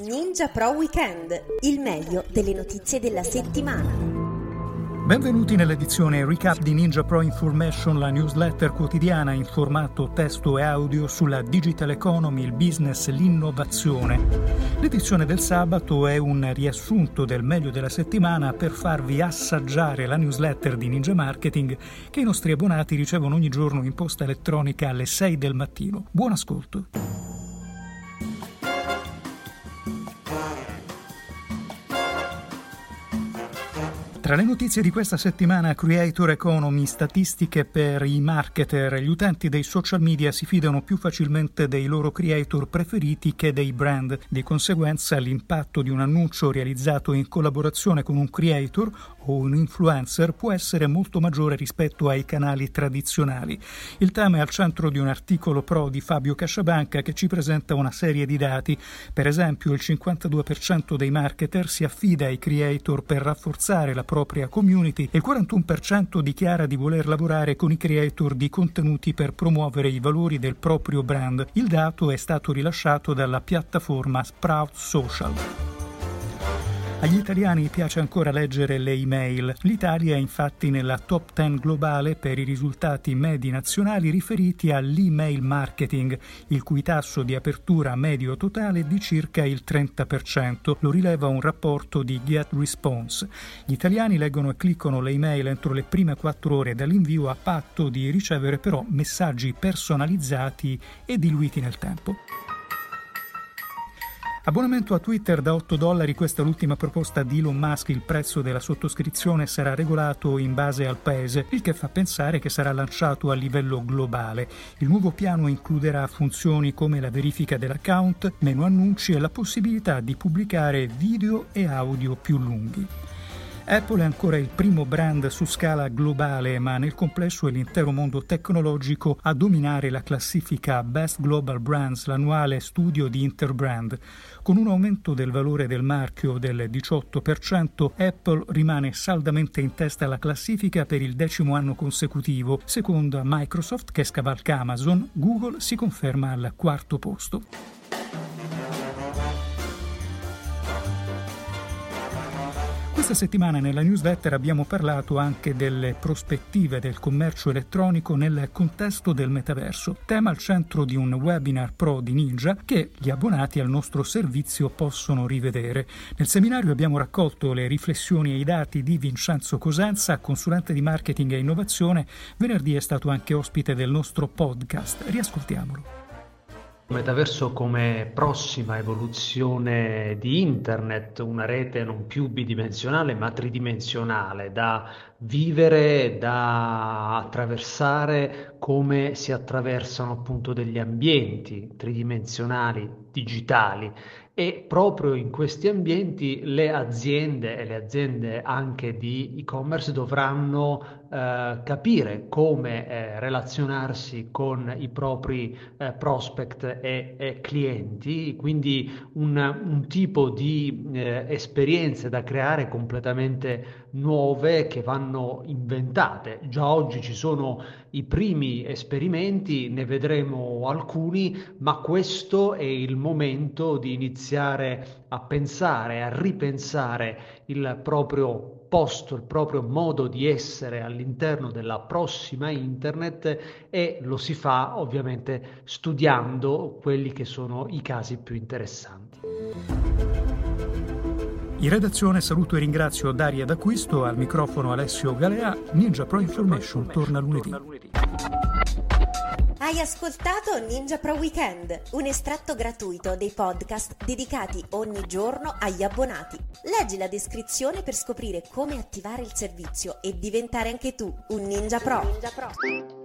Ninja Pro Weekend, il meglio delle notizie della settimana. Benvenuti nell'edizione recap di Ninja Pro Information, la newsletter quotidiana in formato testo e audio sulla digital economy, il business, l'innovazione. L'edizione del sabato è un riassunto del meglio della settimana per farvi assaggiare la newsletter di Ninja Marketing che i nostri abbonati ricevono ogni giorno in posta elettronica alle 6 del mattino. Buon ascolto! Tra le notizie di questa settimana, Creator Economy, statistiche per i marketer. Gli utenti dei social media si fidano più facilmente dei loro creator preferiti che dei brand. Di conseguenza, l'impatto di un annuncio realizzato in collaborazione con un creator o un influencer può essere molto maggiore rispetto ai canali tradizionali. Il tema è al centro di un articolo pro di Fabio Casciabanca che ci presenta una serie di dati. Per esempio, il 52% dei marketer si affida ai creator per rafforzare la propria propria community il 41% dichiara di voler lavorare con i creator di contenuti per promuovere i valori del proprio brand. Il dato è stato rilasciato dalla piattaforma Sprout Social. Agli italiani piace ancora leggere le email. L'Italia è infatti nella top 10 globale per i risultati medi nazionali riferiti all'email marketing, il cui tasso di apertura medio totale è di circa il 30%. Lo rileva un rapporto di GetResponse. Gli italiani leggono e cliccano le email entro le prime 4 ore dall'invio a patto di ricevere però messaggi personalizzati e diluiti nel tempo. Abbonamento a Twitter da 8 dollari, questa è l'ultima proposta di Elon Musk, il prezzo della sottoscrizione sarà regolato in base al paese, il che fa pensare che sarà lanciato a livello globale. Il nuovo piano includerà funzioni come la verifica dell'account, meno annunci e la possibilità di pubblicare video e audio più lunghi. Apple è ancora il primo brand su scala globale, ma nel complesso è l'intero mondo tecnologico a dominare la classifica Best Global Brands, l'annuale studio di Interbrand. Con un aumento del valore del marchio del 18%, Apple rimane saldamente in testa alla classifica per il decimo anno consecutivo. Seconda Microsoft, che scavalca Amazon, Google si conferma al quarto posto. Questa settimana nella newsletter abbiamo parlato anche delle prospettive del commercio elettronico nel contesto del metaverso, tema al centro di un webinar pro di Ninja che gli abbonati al nostro servizio possono rivedere. Nel seminario abbiamo raccolto le riflessioni e i dati di Vincenzo Cosenza, consulente di marketing e innovazione. Venerdì è stato anche ospite del nostro podcast. Riascoltiamolo. Metaverso come prossima evoluzione di Internet, una rete non più bidimensionale ma tridimensionale, da vivere, da attraversare come si attraversano appunto degli ambienti tridimensionali, digitali. E proprio in questi ambienti le aziende e le aziende anche di e-commerce dovranno eh, capire come eh, relazionarsi con i propri eh, prospect e, e, clienti, quindi un, un tipo di eh, esperienze da creare completamente nuove che vanno inventate. Già oggi ci sono i primi esperimenti, ne vedremo alcuni, ma questo è il momento di iniziare a pensare, a ripensare il proprio posto, il proprio modo di essere all'interno della prossima internet e lo si fa ovviamente studiando quelli che sono i casi più interessanti. In redazione saluto e ringrazio Daria D'Acquisto, al microfono Alessio Galea, Ninja Pro Information torna lunedì. Hai ascoltato Ninja Pro Weekend, un estratto gratuito dei podcast dedicati ogni giorno agli abbonati. Leggi la descrizione per scoprire come attivare il servizio e diventare anche tu un Ninja Pro. Ninja Pro.